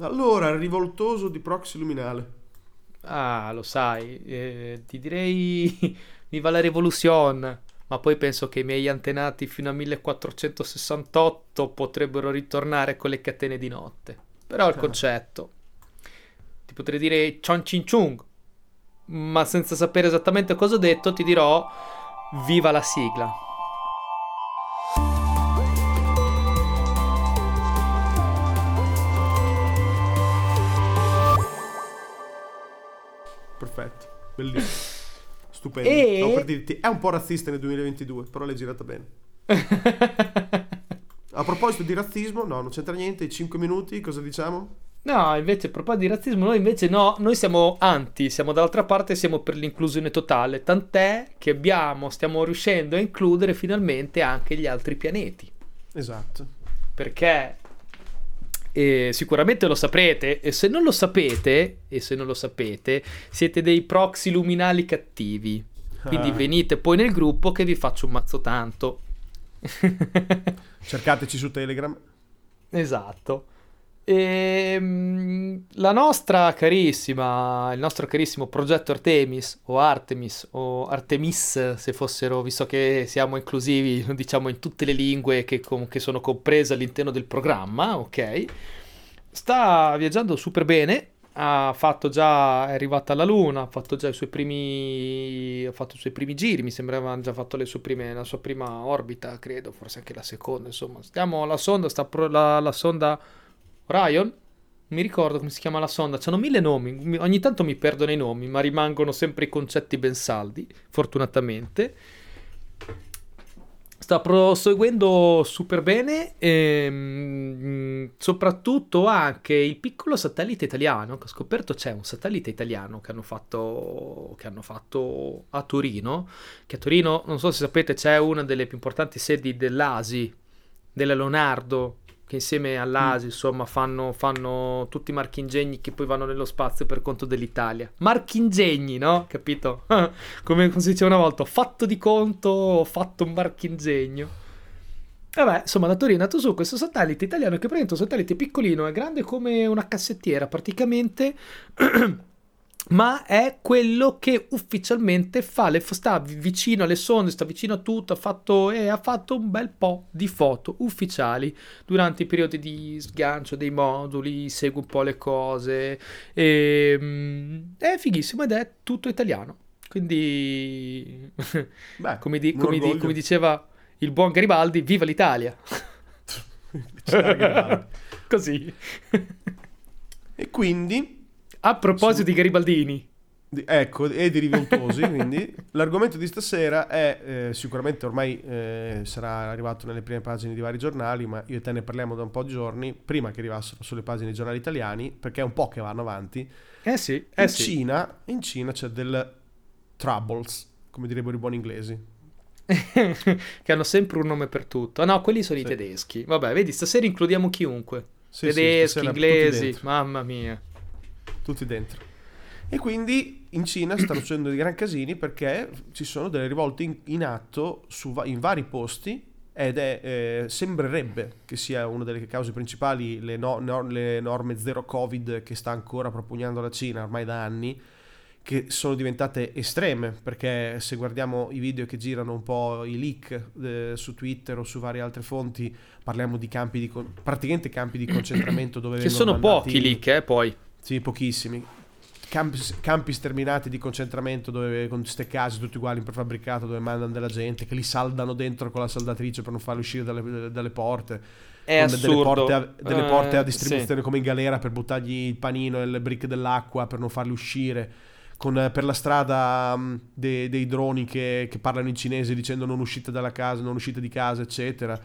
Allora, il rivoltoso di proxy luminale. Ah, lo sai, eh, ti direi viva la rivoluzione, ma poi penso che i miei antenati fino a 1468 potrebbero ritornare con le catene di notte. Però il Ah. concetto, ti potrei dire Chon Chin Chung, ma senza sapere esattamente cosa ho detto ti dirò viva la sigla. Bellissimo. Stupendo. E- Stavo per dirti, è un po' razzista nel 2022, però l'hai girata bene. A proposito di razzismo, no, non c'entra niente, 5 minuti, cosa diciamo? No, invece a proposito di razzismo, noi invece no, noi siamo anti, siamo dall'altra parte, siamo per l'inclusione totale, tant'è che abbiamo, stiamo riuscendo a includere finalmente anche gli altri pianeti, Esatto. perché eh, sicuramente lo saprete, e se non lo sapete, e se non lo sapete, siete dei proxy luminali cattivi, quindi Ah. venite poi nel gruppo che vi faccio un mazzo tanto. Cercateci su Telegram. Esatto. Ehm, la nostra carissima, il nostro carissimo progetto Artemis o Artemis o Artemis, se fossero, visto che siamo inclusivi, diciamo in tutte le lingue che, com- che sono comprese all'interno del programma, ok? Sta viaggiando super bene. Ha fatto già, è arrivata alla Luna, ha fatto già i suoi primi, ha fatto i suoi primi giri, mi sembrava ha già fatto prime, la sua prima orbita, credo, forse anche la seconda, insomma. Stiamo, la sonda, sta pro- la, la sonda Orion, mi ricordo come si chiama la sonda, c'hanno mille nomi, mi- ogni tanto mi perdono i nomi, ma rimangono sempre i concetti ben saldi, fortunatamente. Sta proseguendo super bene, ehm, soprattutto anche il piccolo satellite italiano, che ho scoperto c'è un satellite italiano che hanno fatto, che hanno fatto a Torino, che a Torino, non so se sapete, c'è una delle più importanti sedi dell'ASI, della Leonardo, che insieme all'ASI, insomma, fanno, fanno tutti i marchingegni che poi vanno nello spazio per conto dell'Italia. Marchingegni, no? Capito? Come, come si diceva una volta, ho fatto di conto, ho fatto un marchingegno. Vabbè, insomma, da Torino è andato su questo satellite italiano che è un satellite piccolino, è grande come una cassettiera praticamente, ma è quello che ufficialmente fa le, sta vicino alle sonde, sta vicino a tutto, ha fatto, e ha fatto un bel po' di foto ufficiali durante i periodi di sgancio dei moduli, segue un po' le cose, e, mm, è fighissimo ed è tutto italiano. Quindi, Beh, come, di- come di- come diceva il buon Garibaldi, viva l'Italia! Garibaldi. Così. e quindi, A proposito di Garibaldini, di- ecco, e di rivoltosi, quindi, l'argomento di stasera è, eh, sicuramente ormai eh, sarà arrivato nelle prime pagine di vari giornali, ma io e te ne parliamo da un po' di giorni, prima che arrivassero sulle pagine dei giornali italiani, perché è un po' che vanno avanti. eh sì, eh in, sì. Cina, in Cina c'è del troubles, come direbbero i buoni inglesi. che hanno sempre un nome per tutto. Ah, No, quelli sono i Sì. tedeschi. Vabbè, vedi, stasera includiamo chiunque. Sì, sì, tedeschi, tutti inglesi, mamma mia. Tutti dentro. E quindi in Cina stanno succedendo dei gran casini perché ci sono delle rivolte in, in atto su in vari posti ed è, eh, sembrerebbe che sia una delle cause principali le, no- no- le norme zero covid che sta ancora propugnando la Cina ormai da anni che sono diventate estreme perché se guardiamo i video che girano un po' i leak eh, su Twitter o su varie altre fonti parliamo di campi di con- praticamente campi di concentramento dove Che sono pochi lì, che poi. Sì, pochissimi. Campi, campi sterminati di concentramento dove con queste case tutti uguali in prefabbricato dove mandano della gente che li saldano dentro con la saldatrice per non farli uscire dalle, dalle porte. È con delle assurdo. porte, a, delle porte a Eh, distribuzione come in galera per buttargli il panino e le brick dell'acqua per non farli uscire. Con, eh, per la strada mh, de- dei droni che, che parlano in cinese dicendo non uscite dalla casa, non uscite di casa, eccetera.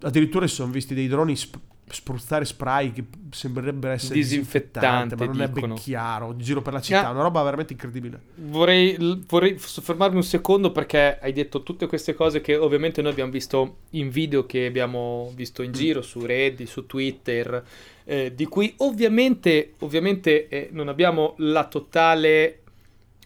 Addirittura si sono visti dei droni sp- spruzzare spray che sembrerebbero essere Disinfettante, ma non è dicono. ben chiaro. Giro per la città, Ah. una roba veramente incredibile. Vorrei, vorrei soffermarmi un secondo perché hai detto tutte queste cose che ovviamente noi abbiamo visto in video che abbiamo visto in giro su Reddit, su Twitter, eh, di cui ovviamente, ovviamente eh, non abbiamo la totale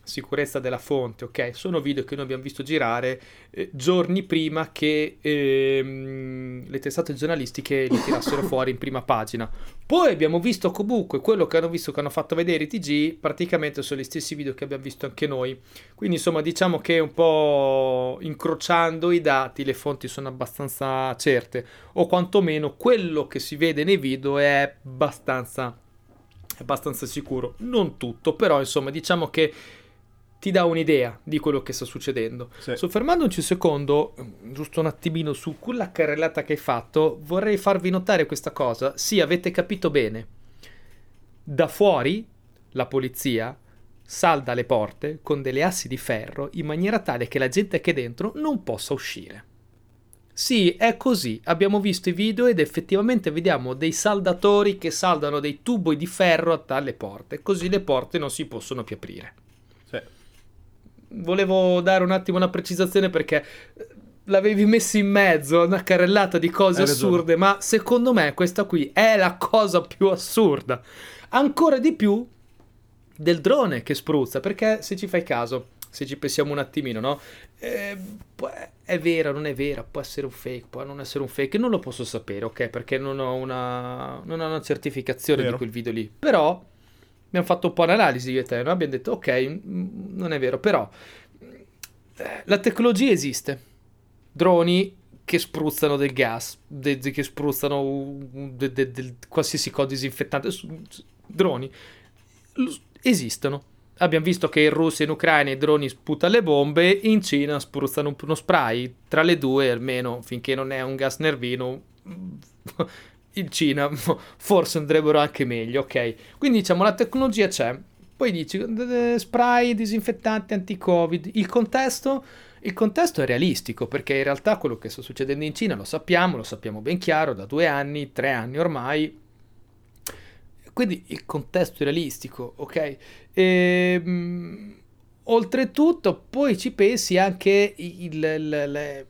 sicurezza della fonte, ok? Sono video che noi abbiamo visto girare eh, giorni prima che ehm, le testate giornalistiche li tirassero fuori in prima pagina. Poi abbiamo visto comunque quello che hanno visto che hanno fatto vedere i TG, praticamente sono gli stessi video che abbiamo visto anche noi. Quindi insomma diciamo che un po' incrociando i dati le fonti sono abbastanza certe o quantomeno quello che si vede nei video è abbastanza abbastanza sicuro, non tutto, però insomma diciamo che ti dà un'idea di quello che sta succedendo. Sì. Soffermandoci un secondo, giusto un attimino su quella carrellata che hai fatto, vorrei farvi notare questa cosa. Sì, avete capito bene. Da fuori la polizia salda le porte con delle assi di ferro in maniera tale che la gente che è dentro non possa uscire. Sì, è così. Abbiamo visto i video ed effettivamente vediamo dei saldatori che saldano dei tubi di ferro alle porte, così le porte non si possono più aprire volevo dare un attimo una precisazione perché l'avevi messo in mezzo una carrellata di cose Hai assurde, ragione. ma secondo me questa qui è la cosa più assurda. Ancora di più del drone che spruzza, perché se ci fai caso, se ci pensiamo un attimino, no? Eh, è vera, non è vera, può essere un fake, può non essere un fake, non lo posso sapere, ok? Perché non ho una, non ho una certificazione Vero. di quel video lì. Però abbiamo fatto un po' un'analisi io e te, no? abbiamo detto ok, non è vero, però eh, la tecnologia esiste. Droni che spruzzano del gas, de, de, che spruzzano de, de, qualsiasi cosa disinfettante, droni esistono. Abbiamo visto che in Russia e in Ucraina i droni sputano le bombe, in Cina spruzzano uno spray, tra le due almeno finché non è un gas nervino in Cina forse andrebbero anche meglio, ok? Quindi diciamo la tecnologia c'è. Poi dici spray, disinfettanti, anti-covid. Il contesto, il contesto è realistico perché in realtà quello che sta succedendo in Cina lo sappiamo, lo sappiamo ben chiaro da due anni, tre anni ormai. Quindi il contesto è realistico, ok? E, ehm, oltretutto, poi ci pensi anche il, il, il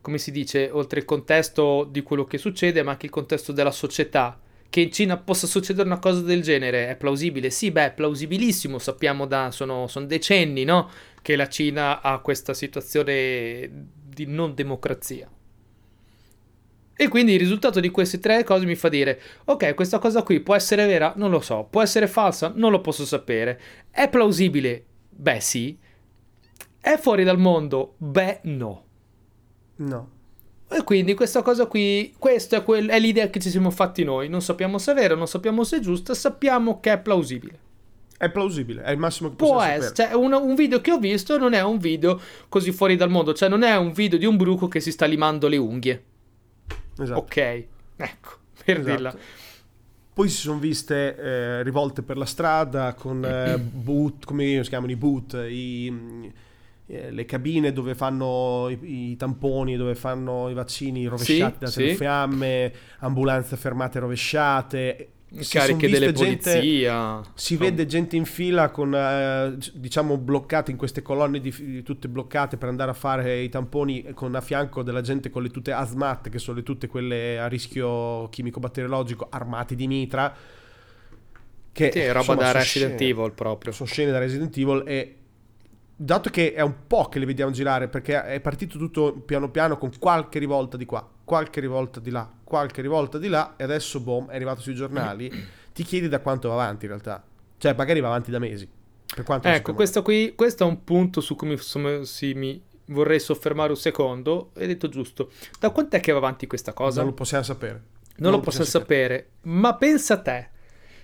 come si dice, oltre il contesto di quello che succede, ma anche il contesto della società. Che in Cina possa succedere una cosa del genere è plausibile? Sì, beh, è plausibilissimo, sappiamo da, sono, sono decenni, no? Che la Cina ha questa situazione di non democrazia. E quindi il risultato di queste tre cose mi fa dire, ok, questa cosa qui può essere vera? Non lo so. Può essere falsa? Non lo posso sapere. È plausibile? Beh sì. È fuori dal mondo? Beh no. No. E quindi questa cosa qui, questa è, quel, è l'idea che ci siamo fatti noi. Non sappiamo se è vero, non sappiamo se è giusta, sappiamo che è plausibile. È plausibile, è il massimo che Può essere, cioè un, un, video che ho visto non è un video così fuori dal mondo, cioè non è un video di un bruco che si sta limando le unghie. Esatto. Ok, ecco, per esatto. dirla. Poi si sono viste eh, rivolte per la strada con eh, boot, come si chiamano i boot, i eh, le cabine dove fanno i, i, tamponi, dove fanno i vaccini rovesciati sì, da sì. ambulanze fermate rovesciate. Cariche delle gente, polizia. Si oh. vede gente in fila con, eh, diciamo, bloccate in queste colonne di, tutte bloccate per andare a fare i tamponi con a fianco della gente con le tute ASMAT, che sono le tutte quelle a rischio chimico-batteriologico, armati di mitra. Che, sì, roba insomma, da Resident scene, Evil proprio. Sono scene da Resident Evil e dato che è un po' che le vediamo girare, perché è partito tutto piano piano con qualche rivolta di qua, qualche rivolta di là, qualche rivolta di là, e adesso, boom, è arrivato sui giornali, ti chiedi da quanto va avanti in realtà. Cioè, magari va avanti da mesi. ecco, questo qui, questo è un punto su cui mi, sì, mi vorrei soffermare un secondo. Hai detto giusto. Da quant'è che va avanti questa cosa? Non lo possiamo sapere. Non, non lo possiamo sapere. sapere. Ma pensa a te,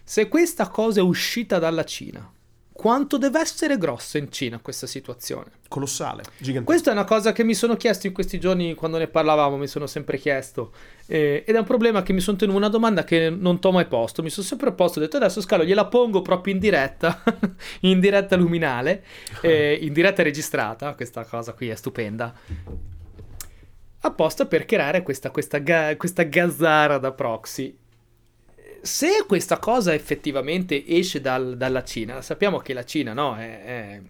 se questa cosa è uscita dalla Cina quanto deve essere grossa in Cina questa situazione? Colossale, gigantesca. Questa è una cosa che mi sono chiesto in questi giorni quando ne parlavamo, mi sono sempre chiesto. Eh, ed è un problema che mi sono tenuto una domanda che non ti ho mai posto. Mi sono sempre posto, ho detto adesso Scalo gliela pongo proprio in diretta, in diretta luminale, eh, in diretta registrata. Questa cosa qui è stupenda. Apposta per creare questa, questa, ga- questa gazzara da proxy se questa cosa effettivamente esce dal, dalla Cina, sappiamo che la Cina no, è, è,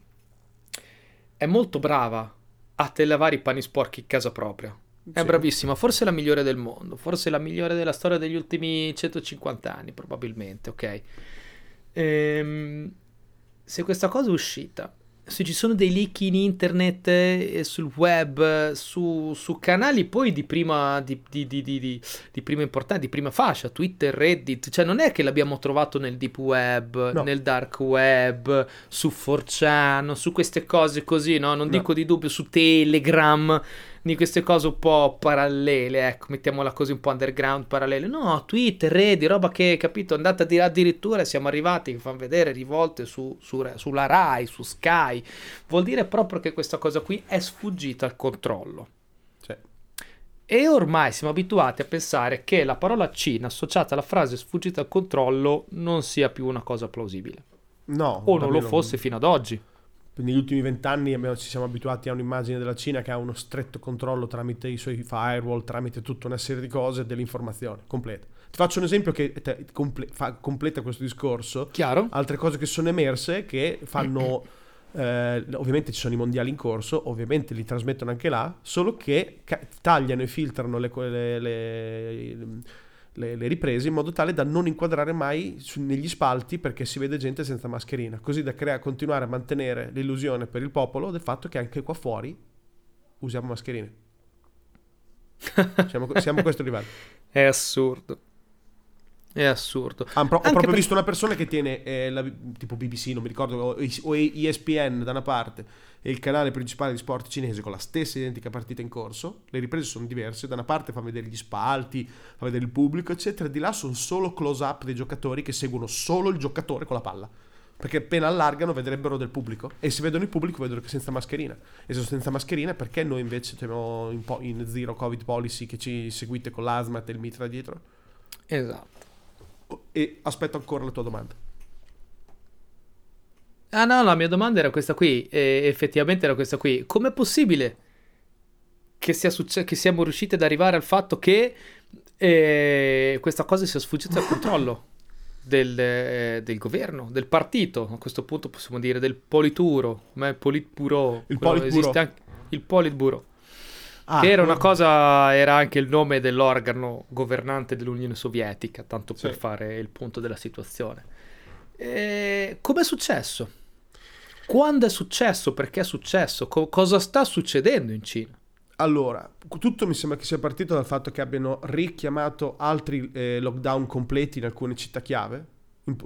è, molto brava a lavare i panni sporchi in casa propria. È sì. bravissima, forse la migliore del mondo, forse la migliore della storia degli ultimi 150 anni, probabilmente, ok? Ehm, se questa cosa è uscita, se ci sono dei leak in internet e sul web, su, su canali poi di prima, di, di, di, di, prima importanza, di prima fascia, Twitter, Reddit, cioè non è che l'abbiamo trovato nel deep web, no. nel dark web, su 4chan, su queste cose così, no? Non no. dico di dubbio, su Telegram di queste cose un po' parallele, ecco, mettiamola così un po' underground parallele. No, Twitter, Reddit, roba che, capito, andate a dire addirittura siamo arrivati, fanno vedere rivolte su, su, sulla Rai, su Sky. Vuol dire proprio che questa cosa qui è sfuggita al controllo. Sì. E ormai siamo abituati a pensare che la parola Cina associata alla frase sfuggita al controllo non sia più una cosa plausibile. No. O non lo fosse fino ad oggi negli ultimi vent'anni ci siamo abituati a un'immagine della Cina che ha uno stretto controllo tramite i suoi firewall, tramite tutta una serie di cose dell'informazione completa. Ti faccio un esempio che te, comple, fa, completa questo discorso. Chiaro. Altre cose che sono emerse che fanno... Eh, ovviamente ci sono i mondiali in corso, ovviamente li trasmettono anche là, solo che ca- tagliano e filtrano le, le, le, le, le, riprese in modo tale da non inquadrare mai su, negli spalti perché si vede gente senza mascherina, così da crea, continuare a mantenere l'illusione per il popolo del fatto che anche qua fuori usiamo mascherine. siamo, siamo a questo livello. È assurdo. È assurdo. Ah, pro- ho proprio per... visto una persona che tiene eh, la, tipo BBC, non mi ricordo, o, o ESPN da una parte e il canale principale di sport cinese con la stessa identica partita in corso. Le riprese sono diverse, da una parte fa vedere gli spalti, fa vedere il pubblico, eccetera, di là sono solo close up dei giocatori che seguono solo il giocatore con la palla. Perché appena allargano vedrebbero del pubblico e se vedono il pubblico vedono che senza mascherina. E se sono senza mascherina perché noi invece siamo in, po- in zero covid policy che ci seguite con l'asma e il mitra dietro? Esatto. E aspetto ancora la tua domanda. Ah no, la mia domanda era questa qui, e effettivamente era questa qui. Com'è possibile che, sia succe- che siamo riusciti ad arrivare al fatto che eh, questa cosa sia sfuggita al controllo del, eh, del, governo, del partito, a questo punto possiamo dire del polituro, ma è politburo, il politburo. esiste anche il politburo. Ah, che era una cosa, era anche il nome dell'organo governante dell'Unione Sovietica, tanto per fare il punto della situazione. E com'è successo? Quando è successo? Perché è successo? Co- cosa sta succedendo in Cina? Allora, tutto mi sembra che sia partito dal fatto che abbiano richiamato altri eh, lockdown completi in alcune città chiave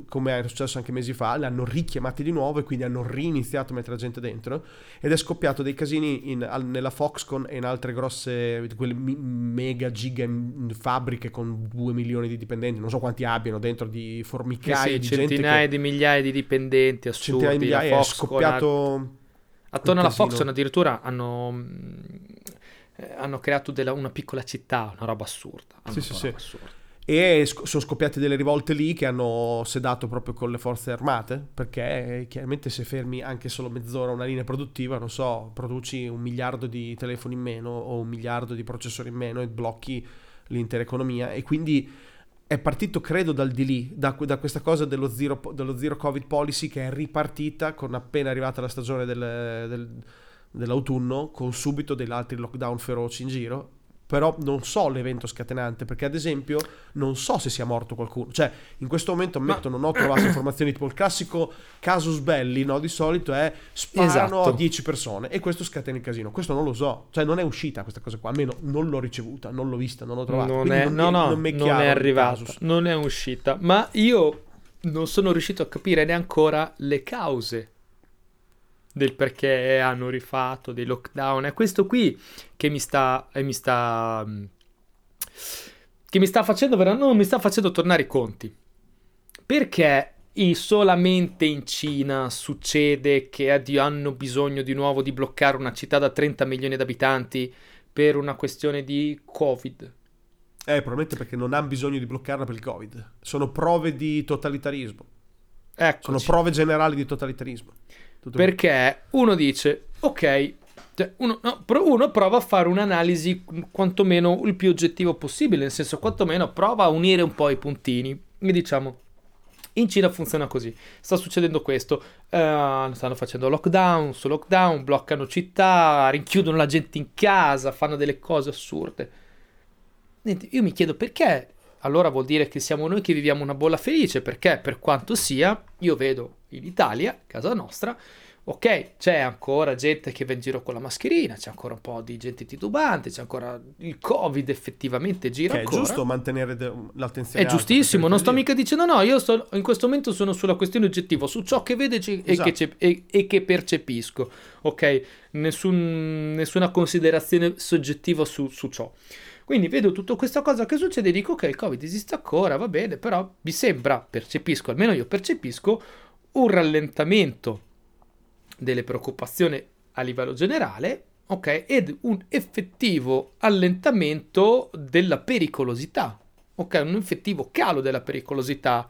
come era successo anche mesi fa, le hanno richiamate di nuovo e quindi hanno riniziato a mettere la gente dentro ed è scoppiato dei casini in, nella Foxconn e in altre grosse, quelle mega giga fabbriche con 2 milioni di dipendenti, non so quanti abbiano dentro di formicaie sì, di centinaia che, di migliaia di dipendenti assurdi, centinaia di migliaia, è scoppiato... Attorno alla Foxconn addirittura hanno eh, hanno creato della, una piccola città, una roba assurda. Sì, sì, sì. Assurda e sono scoppiate delle rivolte lì che hanno sedato proprio con le forze armate perché chiaramente se fermi anche solo mezz'ora una linea produttiva non so produci un miliardo di telefoni in meno o un miliardo di processori in meno e blocchi l'intera economia. E quindi è partito credo dal di lì da, da questa cosa dello zero, dello zero, covid policy che è ripartita con appena arrivata la stagione del, del, dell'autunno con subito degli altri lockdown feroci in giro però non so l'evento scatenante perché ad esempio non so se sia morto qualcuno. Cioè in questo momento ammetto Ma... non ho trovato informazioni tipo il classico casus belli no di solito è sparano esatto. a 10 persone e questo scatena il casino. Questo non lo so. Cioè non è uscita questa cosa qua almeno non l'ho ricevuta non l'ho vista non l'ho trovata. Non è, non no, no, non, non è arrivata. non è uscita. Ma io non sono riuscito a capire neanche le cause del perché hanno rifatto dei lockdown. È questo qui che mi sta, eh, mi sta, mm, che mi sta facendo, non mi sta facendo tornare i conti. Perché solamente in Cina succede che hanno bisogno di nuovo di bloccare una città da 30 milioni di abitanti per una questione di Covid? Eh, probabilmente perché non hanno bisogno di bloccarla per il Covid. Sono prove di totalitarismo. Eccoci. Sono prove generali di totalitarismo. Tutto perché uno dice, ok, cioè uno, no, uno, prova a fare un'analisi quantomeno il più oggettivo possibile, nel senso quantomeno prova a unire un po' i puntini e diciamo, in Cina funziona così, sta succedendo questo, uh, stanno facendo lockdown su lockdown, bloccano città, rinchiudono la gente in casa, fanno delle cose assurde. Niente, io mi chiedo perché allora vuol dire che siamo noi che viviamo una bolla felice, perché per quanto sia, io vedo in Italia, casa nostra, ok, c'è ancora gente che va in giro con la mascherina, c'è ancora un po' di gente titubante, c'è ancora il Covid effettivamente gira Che è ancora. giusto mantenere de- l'attenzione È alta, giustissimo, non sto mica dicendo no, io sto, in questo momento sono sulla questione oggettiva, su ciò che vedo e, Esatto. che, e- e che percepisco, ok? Nessun- nessuna considerazione soggettiva su, su ciò. Quindi vedo tutta questa cosa che succede e dico ok, il Covid esiste ancora, va bene, però mi sembra, percepisco, almeno io percepisco, un rallentamento delle preoccupazioni a livello generale, ok? Ed un effettivo allentamento della pericolosità, ok? Un effettivo calo della pericolosità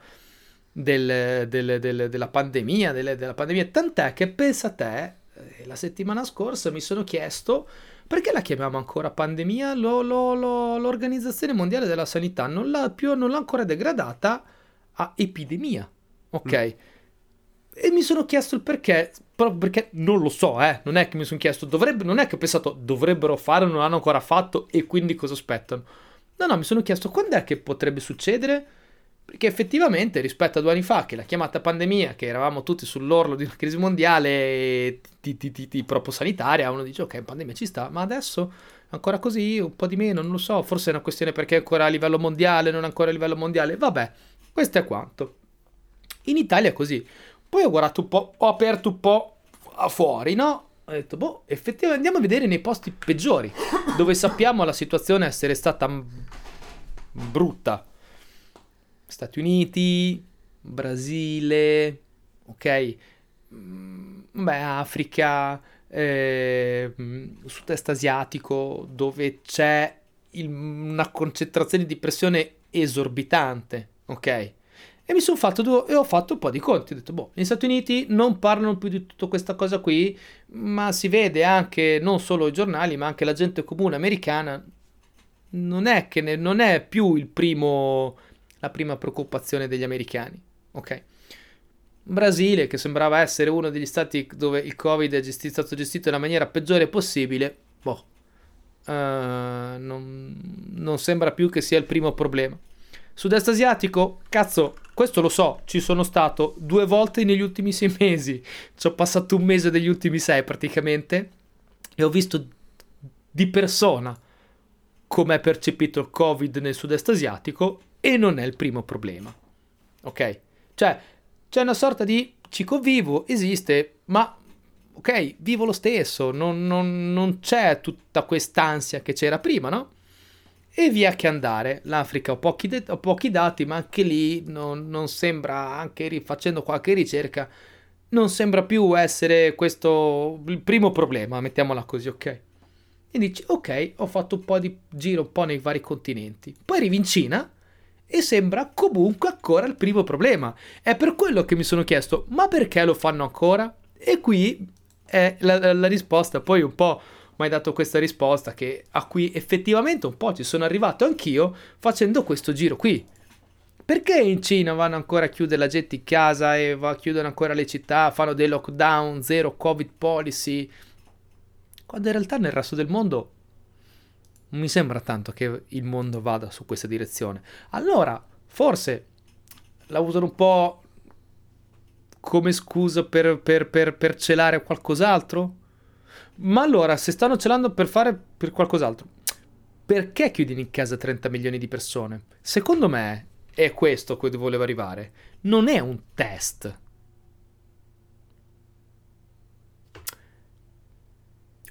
del- del- del- della pandemia, della pandemia. Tant'è che pensa te, eh, la settimana scorsa mi sono chiesto perché la chiamiamo ancora pandemia? Lo- lo- lo- L'Organizzazione Mondiale della Sanità non l'ha più, non l'ha ancora degradata a epidemia, ok? E mi sono chiesto il perché, proprio perché non lo so, eh. Non è che mi sono chiesto, dovrebbe, non è che ho pensato dovrebbero fare, non l'hanno ancora fatto e quindi cosa aspettano. No, no, mi sono chiesto quando è che potrebbe succedere? Perché effettivamente rispetto a due anni fa, che la chiamata pandemia, che eravamo tutti sull'orlo di una crisi mondiale di, di- di- di proprio sanitaria, uno dice ok, pandemia ci sta, ma adesso ancora così, un po' di meno, non lo so, forse è una questione perché è ancora a livello mondiale, non ancora a livello mondiale, vabbè, questo è quanto. In Italia è così. Poi ho guardato un po', ho aperto un po' a fuori, no? Ho detto, boh, effettivamente andiamo a vedere nei posti peggiori, dove sappiamo la situazione essere stata brutta. Stati Uniti, Brasile, ok? Mm, Beh, Africa, eh, sud-est asiatico, dove c'è il- una concentrazione di pressione esorbitante, ok? E mi sono fatto due, e ho fatto un po' di conti. Ho detto, boh, negli Stati Uniti non parlano più di tutta questa cosa qui, ma si vede anche non solo i giornali, ma anche la gente comune americana. Non è che ne- non è più il primo, la prima preoccupazione degli americani, ok? Brasile, che sembrava essere uno degli stati dove il Covid è gesti- stato gestito nella maniera peggiore possibile, boh, eh, non, non sembra più che sia il primo problema. Sud-est asiatico, cazzo, questo lo so, ci sono stato due volte negli ultimi sei mesi, ci ho passato un mese degli ultimi sei praticamente, e ho visto di persona come è percepito il Covid nel sud-est asiatico e non è il primo problema. Ok? Cioè, c'è una sorta di ci convivo, esiste, ma ok, vivo lo stesso, non, non- non c'è tutta quest'ansia che c'era prima, no? E via che andare. L'Africa ho pochi, de- ho pochi dati, ma anche lì non, non sembra, anche ri- facendo qualche ricerca, non sembra più essere questo il primo problema, mettiamola così, ok? E dici, ok, ho fatto un po' di giro un po' nei vari continenti. Poi arrivi in Cina e sembra comunque ancora il primo problema. È per quello che mi sono chiesto, ma perché lo fanno ancora? E qui è la, la risposta, poi un po' mi hai dato questa risposta che a cui effettivamente un po' ci sono arrivato anch'io facendo questo giro qui. Perché in Cina vanno ancora a chiudere la gente in casa e va, chiudono ancora le città, fanno dei lockdown, zero covid policy, quando in realtà nel resto del mondo non mi sembra tanto che il mondo vada su questa direzione. Allora, forse la usano un po' come scusa per, per- per- per celare qualcos'altro? Ma allora, se stanno celando per fare per qualcos'altro, perché chiudono in casa 30 milioni di persone? Secondo me, è questo a cui volevo arrivare, non è un test.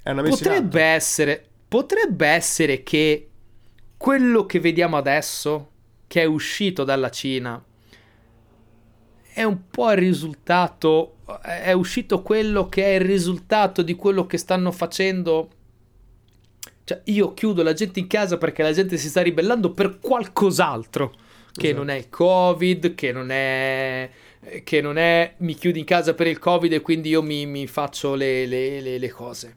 È una Potrebbe essere, potrebbe essere che quello che vediamo adesso, che è uscito dalla Cina, è un po' il risultato, è uscito quello che è il risultato di quello che stanno facendo. Cioè, io chiudo la gente in casa perché la gente si sta ribellando per qualcos'altro. Che Esatto. non è il Covid, che non è. Che non è mi chiudi in casa per il Covid e quindi io mi, mi faccio le, le- le- le cose.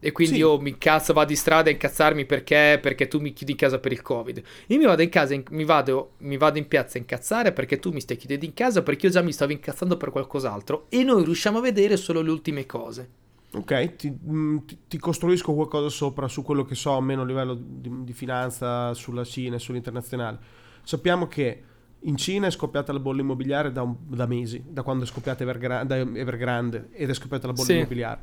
E quindi Sì. io mi incazzo, vado in strada a incazzarmi perché, perché tu mi chiudi in casa per il Covid. Io mi vado in casa, in- mi, vado, mi vado in piazza a incazzare perché tu mi stai chiudendo in casa perché io già mi stavo incazzando per qualcos'altro. E noi riusciamo a vedere solo le ultime cose. Ok, ti, mh, ti- ti costruisco qualcosa sopra su quello che so, a meno livello di, di finanza sulla Cina e sull'internazionale. Sappiamo che in Cina è scoppiata la bolla immobiliare da, un- da mesi, da quando è scoppiata Evergra- da Evergrande ed è scoppiata la bolla Sì. immobiliare.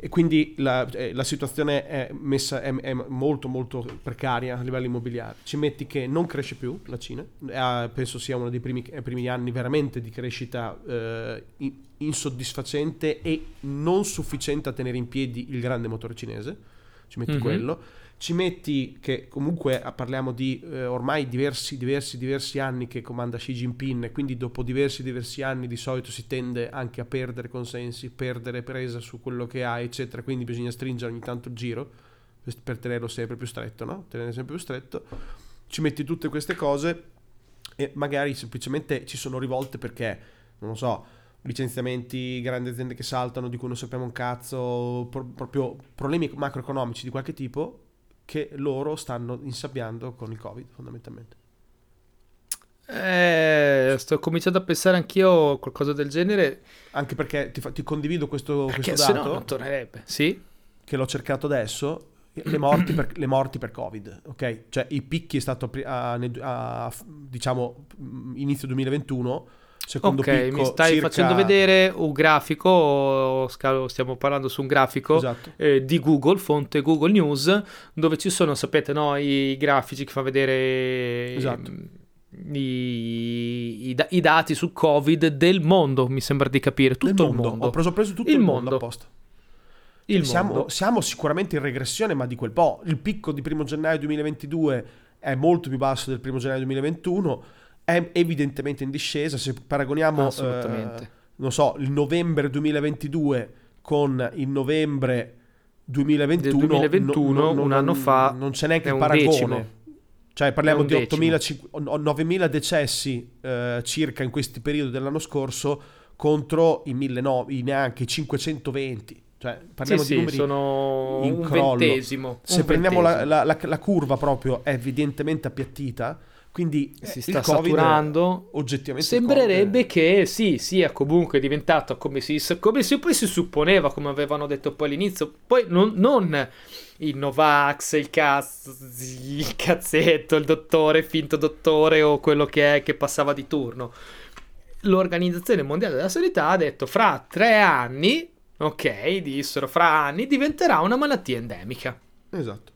E quindi la, eh, la situazione è, messa, è, è molto molto precaria a livello immobiliare. Ci metti che non cresce più la Cina, eh, penso sia uno dei primi, eh, primi anni veramente di crescita eh, in- insoddisfacente e non sufficiente a tenere in piedi il grande motore cinese. Ci metti Mhm. quello. Ci metti che comunque eh, parliamo di eh, ormai diversi, diversi, diversi anni che comanda Xi Jinping e quindi dopo diversi, diversi anni di solito si tende anche a perdere consensi, perdere presa su quello che ha, eccetera. Quindi bisogna stringere ogni tanto il giro per- tenerlo sempre più stretto, no? Tenere sempre più stretto. Ci metti tutte queste cose e magari semplicemente ci sono rivolte perché, non lo so, licenziamenti, grandi aziende che saltano di cui non sappiamo un cazzo, pro- proprio problemi macroeconomici di qualche tipo che loro stanno insabbiando con il Covid fondamentalmente. Eh, sto cominciando a pensare anch'io a qualcosa del genere, Anche perché ti, fa- ti condivido questo, perché questo se no dato non tornerebbe. Sì? che l'ho cercato adesso. Le morti, per, le morti per Covid, ok? Cioè i picchi è stato a a- a- diciamo inizio 2021, secondo Ok, picco mi stai circa- facendo vedere un grafico, stiamo parlando su un grafico Esatto. eh, di Google, fonte Google News, dove ci sono, sapete, no, i grafici che fa vedere Esatto. ehm, i, i i dati sul Covid del mondo, mi sembra di capire, tutto Nel il mondo. mondo. Ho preso, preso tutto Il il, mondo mondo. apposta. Il siamo, mondo. siamo sicuramente in regressione, ma di quel po'. Il picco di primo gennaio 2022 è molto più basso del primo gennaio 2021, è evidentemente in discesa. Se paragoniamo, eh, non so, il novembre 2022 con il novembre 2021, Del 2021, no- no- un non- anno fa, non c'è neanche il un paragone. decimo. Cioè parliamo di decimo. 8.000, cinque- o 9.000 decessi eh, circa in questi periodi dell'anno scorso contro i 1.900, i neanche i 520. Cioè parliamo Sì, di sì, numeri sono in un crollo. Se prendiamo la, la- la- la curva proprio è evidentemente appiattita, quindi eh, si il sta saturando. oggettivamente Sembrerebbe che sì, sia comunque diventato come si, come si poi si supponeva, come avevano detto poi all'inizio. Poi non, non il Novax, il, cazzo, il cazzetto, il dottore, finto dottore o quello che è che passava di turno. L'Organizzazione Mondiale della Sanità ha detto fra tre anni, ok, dissero fra anni, diventerà una malattia endemica. Esatto.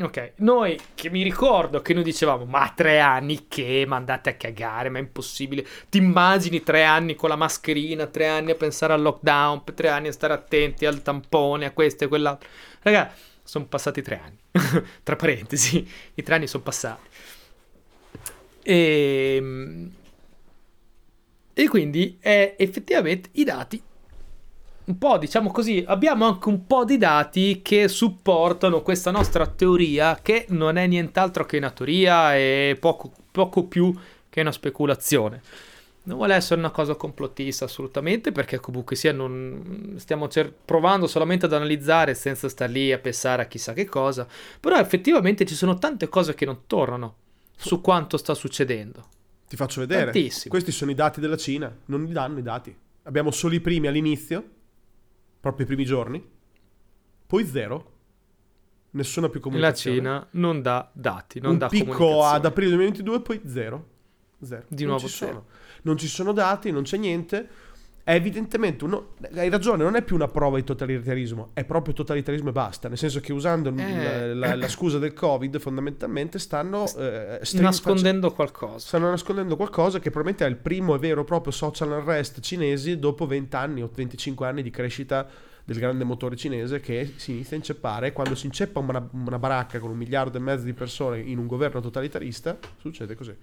Ok, noi che mi ricordo che noi dicevamo, ma tre anni che, ma andate a cagare, ma è impossibile. Ti immagini tre anni con la mascherina, tre anni a pensare al lockdown, tre anni a stare attenti al tampone, a questo e quell'altro. Raga, sono passati tre anni. Tra parentesi, i tre anni sono passati. E, e quindi è effettivamente i dati un po', diciamo così, abbiamo anche un po' di dati che supportano questa nostra teoria che non è nient'altro che una teoria e poco, poco più che una speculazione. Non vuole essere una cosa complottista assolutamente perché comunque sia non stiamo cer- provando solamente ad analizzare senza star lì a pensare a chissà che cosa, però effettivamente ci sono tante cose che non tornano su quanto sta succedendo. Ti faccio vedere. Tantissimo. Questi sono i dati della Cina, non li danno i dati. Abbiamo solo i primi all'inizio, proprio i primi giorni, poi zero. Nessuna più La comunicazione. Cina non dà dati, non un dà picco ad aprile 2022 poi zero. Zero. Di non nuovo ci zero. sono. Non ci sono dati, non c'è niente. È evidentemente uno... Hai ragione, non è più una prova di totalitarismo, è proprio totalitarismo e basta. Nel senso che usando Eh. la, la- la scusa del Covid, fondamentalmente stanno eh, nascondendo qualcosa. stanno nascondendo qualcosa che probabilmente è il primo e vero proprio social unrest cinesi dopo 20 anni o 25 anni di crescita del grande motore cinese che si inizia a inceppare. Quando si inceppa una, una baracca con un miliardo e mezzo di persone in un governo totalitarista, succede così.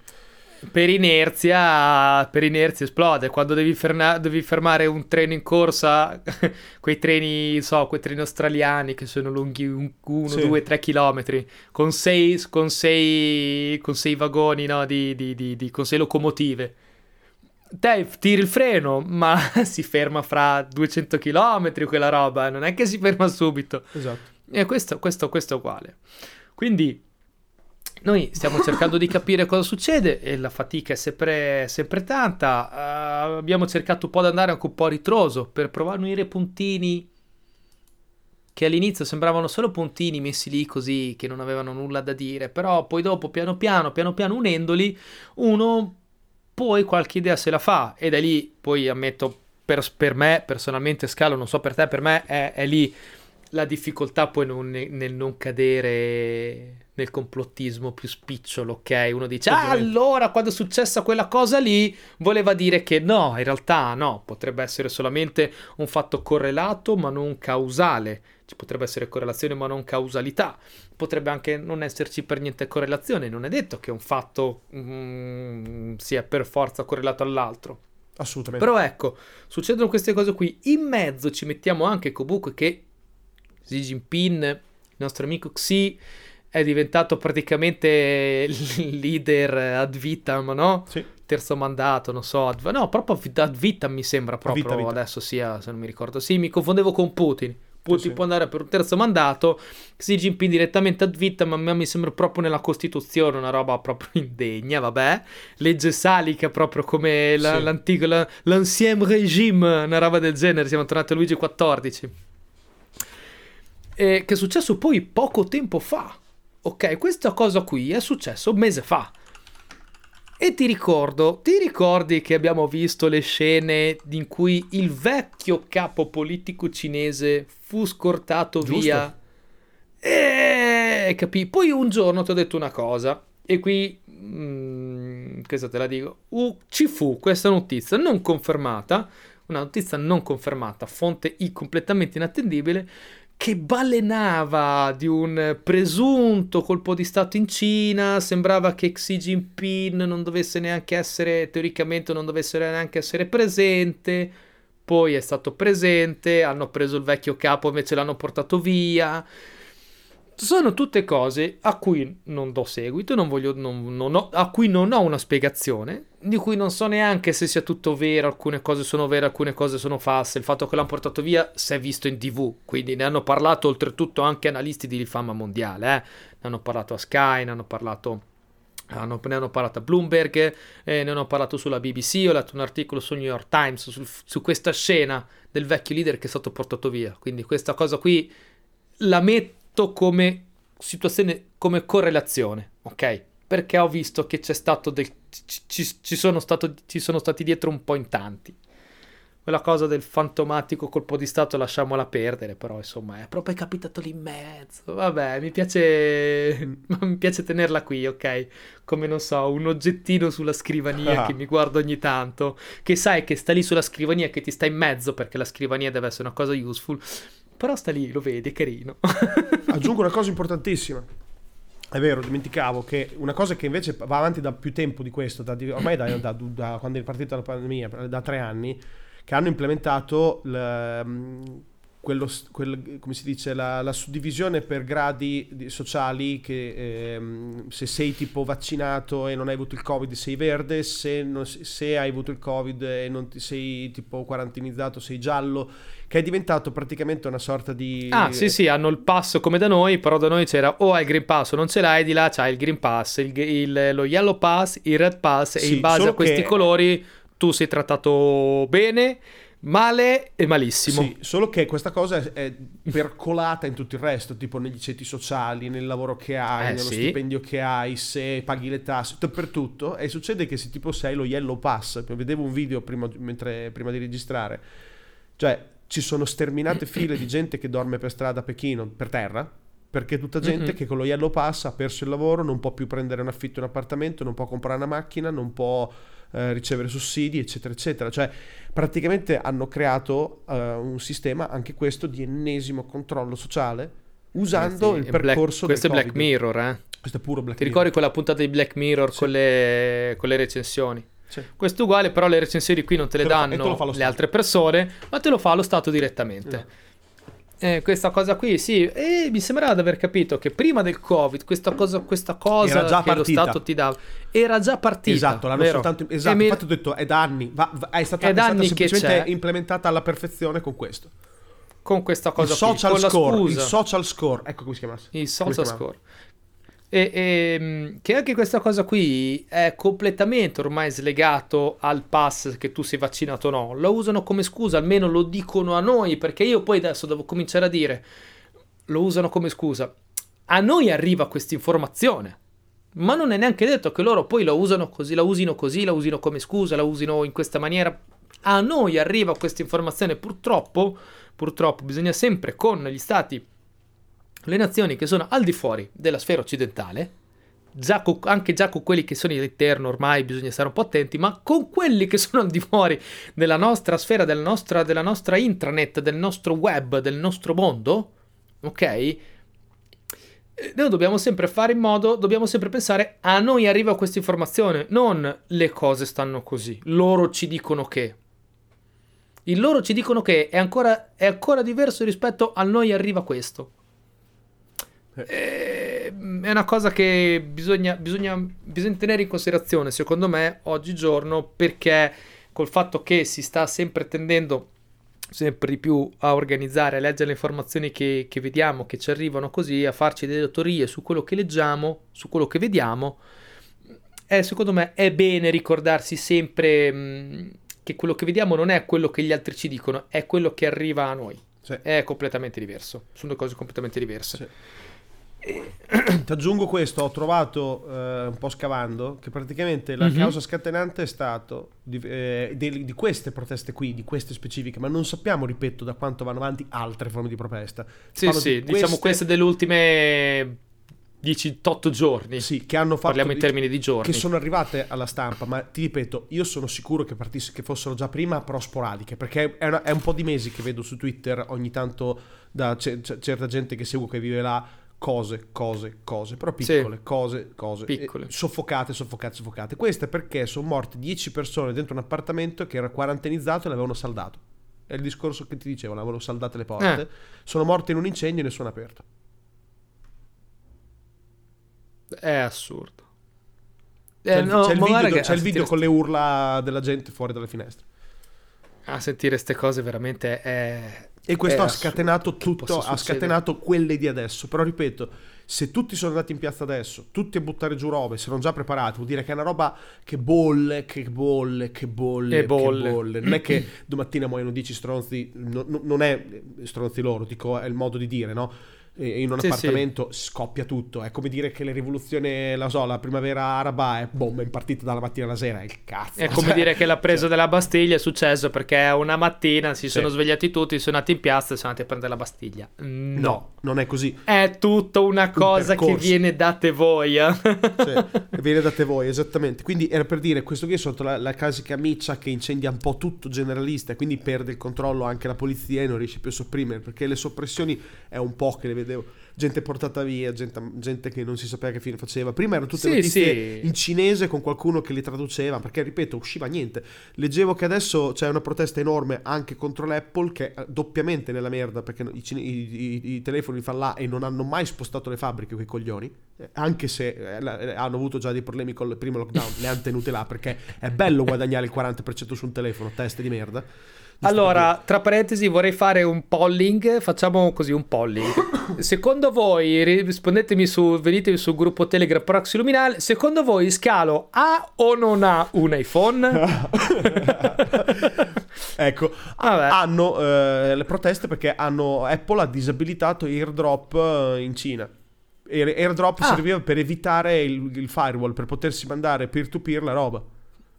Per inerzia, per inerzia esplode. Quando devi, ferna- devi fermare un treno in corsa, quei treni, so, quei treni australiani che sono lunghi 1, Sì. 2, 3 chilometri, con sei, con sei, con sei vagoni, no, di, di- di- di- con sei locomotive. Te tiri il freno, ma si ferma fra 200 chilometri quella roba, non è che si ferma subito. Esatto. E questo, questo, questo è uguale. Quindi noi stiamo cercando di capire cosa succede e la fatica è sempre, sempre tanta. Eh, abbiamo cercato un po' di andare anche un po' a ritroso per provare a unire puntini che all'inizio sembravano solo puntini messi lì così che non avevano nulla da dire, però poi dopo piano piano, piano piano unendoli, uno poi qualche idea se la fa. E da lì poi ammetto per, per me personalmente scalo, non so per te, per me è, è lì la difficoltà poi non, nel non cadere nel complottismo più spicciolo, ok? Uno dice, ah, allora quando è successa quella cosa lì, voleva dire che no, in realtà no, potrebbe essere solamente un fatto correlato ma non causale, ci potrebbe essere correlazione ma non causalità, potrebbe anche non esserci per niente correlazione, non è detto che un fatto mm, sia per forza correlato all'altro. Assolutamente. Però ecco, succedono queste cose qui, in mezzo ci mettiamo anche comunque che Xi Jinping, il nostro amico Xi, è diventato praticamente il leader ad vitam, no? Sì. Terzo mandato, non so, ad, no, proprio ad vitam mi sembra proprio vita, vita. adesso sia, se non mi ricordo. Sì, mi confondevo con Putin. Putin sì. può andare per un terzo mandato, Xi Jinping direttamente ad vitam, ma mi sembra proprio nella Costituzione una roba proprio indegna, vabbè. Legge salica proprio come la, Sì. l'antico, la- l'ancien régime, una roba del genere, siamo tornati a Luigi XIV. Eh, che è successo poi poco tempo fa. Ok, questa cosa qui è successo un mese fa. E ti ricordo, ti ricordi che abbiamo visto le scene in cui il vecchio capo politico cinese fu scortato Giusto. via? E capì? Poi un giorno ti ho detto una cosa, e qui, mm, cosa te la dico? Uh, ci fu questa notizia non confermata, una notizia non confermata, fonte I completamente inattendibile, che balenava di un presunto colpo di Stato in Cina, sembrava che Xi Jinping non dovesse neanche essere, teoricamente non dovesse neanche essere presente, poi è stato presente, hanno preso il vecchio capo, invece l'hanno portato via. Sono tutte cose a cui non do seguito, non voglio, non- non ho- a cui non ho una spiegazione, di cui non so neanche se sia tutto vero, alcune cose sono vere, alcune cose sono false. Il fatto che l'hanno portato via si è visto in tv, quindi ne hanno parlato oltretutto anche analisti di fama mondiale. eh. Ne hanno parlato a Sky, ne hanno parlato hanno- ne hanno parlato a Bloomberg, eh, ne hanno parlato sulla BBC, ho letto un articolo sul New York Times sul- su questa scena del vecchio leader che è stato portato via. Quindi questa cosa qui la metto come situazione, come correlazione, ok? Perché ho visto che c'è stato del... ci, ci- ci sono stato, ci sono stati dietro un po' in tanti. Quella cosa del fantomatico colpo di stato lasciamola perdere, però insomma è proprio capitato lì in mezzo. Vabbè, mi piace, mi piace tenerla qui, ok? Come non so, un oggettino sulla scrivania Ah. che mi guardo ogni tanto, che sai che sta lì sulla scrivania, che ti sta in mezzo perché la scrivania deve essere una cosa useful, però sta lì, lo vedi, è carino. Aggiungo una cosa importantissima. È vero, dimenticavo che una cosa che invece va avanti da più tempo di questo, da- ormai da, da- da quando è partita la pandemia, da tre anni, che hanno implementato mm, quello, quel- come si dice, la, la suddivisione per gradi di- sociali che ehm, se sei tipo vaccinato e non hai avuto il covid sei verde, se, non- se hai avuto il covid e non ti sei tipo quarantinizzato sei giallo, che è diventato praticamente una sorta di... Ah, sì, sì, hanno il pass come da noi, però da noi c'era o hai il Green Pass o non ce l'hai, di là c'hai il Green Pass, il- il- lo Yellow Pass, il Red Pass e Sì, in base a questi che- colori tu sei trattato bene, male e malissimo. Sì, solo che questa cosa è, è percolata in tutto il resto, tipo negli ceti sociali, nel lavoro che hai, Eh, nello sì. stipendio che hai, se paghi le tasse, dappertutto. E succede che se tipo sei lo Yellow Pass, vedevo un video prima, mentre- prima di registrare, cioè ci sono sterminate file di gente che dorme per strada a Pechino, per terra, perché tutta gente Mhm. che con lo Yellow Pass ha perso il lavoro, non può più prendere un affitto in un appartamento, non può comprare una macchina, non può eh, ricevere sussidi, eccetera, eccetera. Cioè, praticamente hanno creato eh, un sistema, anche questo, di ennesimo controllo sociale usando Sì, il è Black- percorso Questo è Black. Mirror, eh. Questo è puro Black Ti Mirror. ricordi quella puntata di Black Mirror Sì. con, le, con le recensioni? Sì. Questo è uguale, però le recensioni qui non te le Te danno fa le altre persone, ma te lo fa lo Stato direttamente. Esatto. Eh, questa cosa qui, sì, e mi sembrava di aver capito che prima del Covid questa cosa, questa cosa che lo partita. Stato ti dava era già partita. Esatto, l'hanno vero? soltanto esatto, E mi- infatti ho detto è da anni, va- va- è stata, È è stata semplicemente implementata alla perfezione con questo. con questa Il cosa qui, social con la score, il social score, ecco come si chiamasse. Il social score. E, e, che anche questa cosa qui è completamente ormai slegato al pass che tu sei vaccinato o no. Lo usano come scusa, almeno lo dicono a noi, perché io poi adesso devo cominciare a dire lo usano come scusa. A noi arriva questa informazione, ma non è neanche detto che loro poi la usano così, la usino così, la usino come scusa, la usino in questa maniera. A noi arriva questa informazione, purtroppo, purtroppo bisogna sempre con gli stati, le nazioni che sono al di fuori della sfera occidentale, già con, anche già con quelli che sono all'interno ormai bisogna stare un po' attenti, ma con quelli che sono al di fuori della nostra sfera, della nostra, della nostra intranet, del nostro web, del nostro mondo, ok? Eh, noi dobbiamo sempre fare in modo, dobbiamo sempre pensare a noi arriva questa informazione, non le cose stanno così, loro ci dicono che. Il loro ci dicono che è ancora, è ancora diverso rispetto a noi arriva questo. Eh, è una cosa che bisogna, bisogna, bisogna tenere in considerazione, secondo me, oggigiorno, perché col fatto che si sta sempre tendendo sempre di più a organizzare, a leggere le informazioni che, che, vediamo, che ci arrivano così, a farci delle teorie su quello che leggiamo, su quello che vediamo, eh, secondo me è bene ricordarsi sempre mh, che quello che vediamo non è quello che gli altri ci dicono, è quello che arriva a noi. Sì. È completamente diverso, sono due cose completamente diverse. Sì. Ti aggiungo questo, ho trovato eh, un po' scavando che praticamente la mm-hmm. causa scatenante è stato di, eh, di, di, queste proteste qui, di queste specifiche, ma non sappiamo, ripeto, da quanto vanno avanti altre forme di protesta. Sì, sì, di diciamo queste... queste delle ultime 10-8 giorni. Sì, che hanno fatto. Parliamo in termini di giorni. Che sono arrivate alla stampa, ma ti ripeto, io sono sicuro che, partisse, che fossero già prima, però sporadiche, perché è, una, è, un po' di mesi che vedo su Twitter ogni tanto da c- c- certa gente che seguo che vive là cose, cose, cose, però piccole, sì. cose, cose, piccole. Eh, soffocate, soffocate, soffocate. Questo perché sono morte 10 persone dentro un appartamento che era quarantenizzato e l'avevano saldato. È il discorso che ti dicevo, l'avevano saldate le porte. Eh. Sono morte in un incendio e nessuno aperto. È assurdo. C'è, eh, il, no, c'è il video, c'è il video con le urla della gente fuori dalle finestre. A sentire queste cose veramente è, e questo ha scatenato tutto, ha scatenato quelle di adesso. Però ripeto, se tutti sono andati in piazza adesso, tutti a buttare giù robe, se non già preparati, vuol dire che è una roba che bolle, che bolle, che bolle, e bolle. Che bolle. Non è che domattina muoiono 10 stronzi, no, no, non è stronzi loro, dico, è il modo di dire, no? In un sì, appartamento sì. scoppia tutto. È come dire che la rivoluzione, la so, la primavera araba è bomba impartita dalla mattina alla sera. Il cazzo. È come cioè, dire che la presa cioè... della Bastiglia è successo perché una mattina si sì. sono svegliati tutti, sono andati in piazza e sono andati a prendere la Bastiglia. No, no non è così. È tutta una cosa un che viene date voi. Eh? Viene date voi, esattamente. Quindi era per dire, questo qui è sotto la, la classica miccia che incendia un po' tutto generalista, quindi perde il controllo anche la polizia e non riesce più a sopprimere, perché le soppressioni è un po' che le vede vedevo gente portata via, gente, gente, che non si sapeva che fine faceva. Prima erano tutte sì, notizie sì. in cinese con qualcuno che li traduceva, perché ripeto, usciva niente. Leggevo che adesso c'è una protesta enorme anche contro l'Apple, che è doppiamente nella merda, perché i, i, i, i telefoni fanno là e non hanno mai spostato le fabbriche, quei coglioni. Eh, anche se eh, eh, hanno avuto già dei problemi con il primo lockdown, le hanno tenute là, perché è bello guadagnare il 40% su un telefono, teste di merda. Allora, tra parentesi, vorrei fare un polling. Facciamo così un polling. Secondo voi, rispondetemi su, venitemi sul gruppo Telegram Proxy Luminale. Secondo voi Scalo ha o non ha un iPhone? ecco, Vabbè. hanno eh, le proteste perché hanno, Apple ha disabilitato airdrop eh, in Cina. Airdrop ah. serviva per evitare il, il firewall, per potersi mandare peer-to-peer la roba.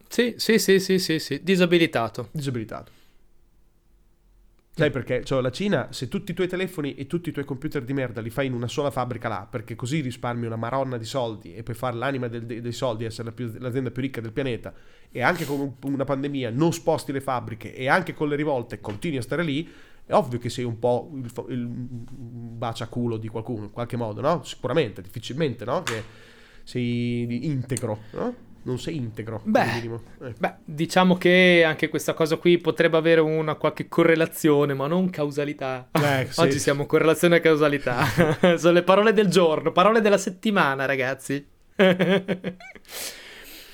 Sì, sì, sì, sì, sì, sì. disabilitato. Disabilitato. Sai perché? Cioè, la Cina, se tutti i tuoi telefoni e tutti i tuoi computer di merda li fai in una sola fabbrica là, perché così risparmi una maronna di soldi e puoi fare l'anima del, dei soldi, essere la più, l'azienda più ricca del pianeta, e anche con una pandemia non sposti le fabbriche e anche con le rivolte continui a stare lì, è ovvio che sei un po' il, il baciaculo di qualcuno, in qualche modo, no? Sicuramente, difficilmente, no? Che sei integro, no? Non sei integro. Beh, eh. beh, diciamo che anche questa cosa qui potrebbe avere una qualche correlazione, ma non causalità. Eh, Oggi sì. siamo correlazione e causalità. Sono le parole del giorno, parole della settimana, ragazzi.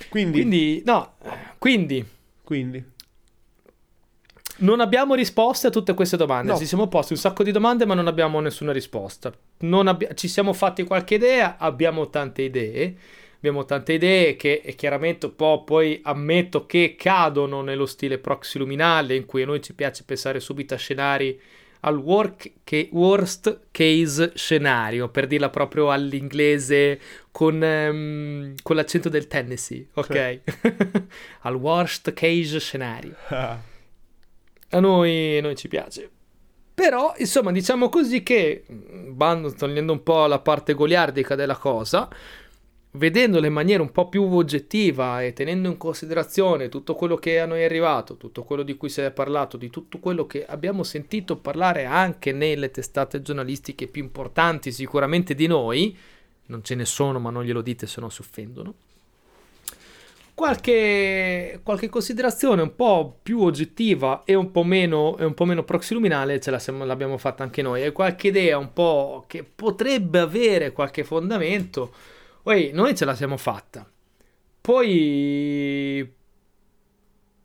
quindi, quindi, no, quindi, quindi. Non abbiamo risposte a tutte queste domande. No. Ci siamo posti un sacco di domande, ma non abbiamo nessuna risposta. Abbi- ci siamo fatti qualche idea, abbiamo tante idee abbiamo tante idee che chiaramente po- poi ammetto che cadono nello stile proxy luminale in cui a noi ci piace pensare subito a scenari al che, worst case scenario, per dirla proprio all'inglese con, um, con l'accento del Tennessee, ok? al worst case scenario. a noi, noi ci piace. Però, insomma, diciamo così che, bando, togliendo un po' la parte goliardica della cosa, vedendole in maniera un po' più oggettiva e tenendo in considerazione tutto quello che a noi è arrivato, tutto quello di cui si è parlato, di tutto quello che abbiamo sentito parlare anche nelle testate giornalistiche più importanti sicuramente di noi, non ce ne sono ma non glielo dite se no si offendono, qualche, qualche considerazione un po' più oggettiva e un po' meno, e un po meno proxiluminale ce la siamo, l'abbiamo fatta anche noi. E qualche idea un po' che potrebbe avere qualche fondamento poi noi ce la siamo fatta. Poi,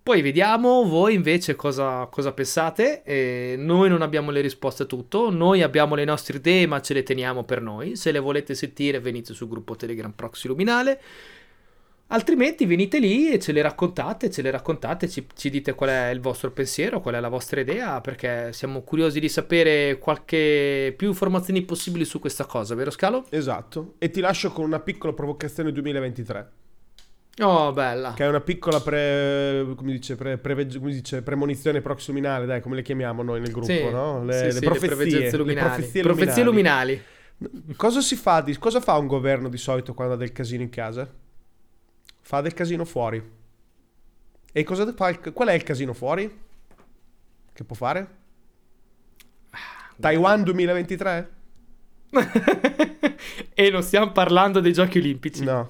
poi vediamo voi invece cosa, cosa pensate. Eh, noi non abbiamo le risposte a tutto, noi abbiamo le nostre idee ma ce le teniamo per noi. Se le volete sentire venite sul gruppo Telegram Proxy Luminale. Altrimenti venite lì e ce le raccontate, ce le raccontate, ci, ci, dite qual è il vostro pensiero, qual è la vostra idea, perché siamo curiosi di sapere qualche più informazioni possibili su questa cosa, vero Scalo? Esatto. E ti lascio con una piccola provocazione 2023. Oh, bella. Che è una piccola pre, come dice, pre, pre, come dice, premonizione proximinale, dai, come le chiamiamo noi nel gruppo, sì, no? Le, sì, le sì, profezie, le luminali. Le profezie, profezie luminali. luminali. Cosa si fa? Di, cosa fa un governo di solito quando ha del casino in casa? Fa del casino fuori. E cosa fa? Qual è il casino fuori? Che può fare? Taiwan 2023? e non stiamo parlando dei giochi olimpici. No.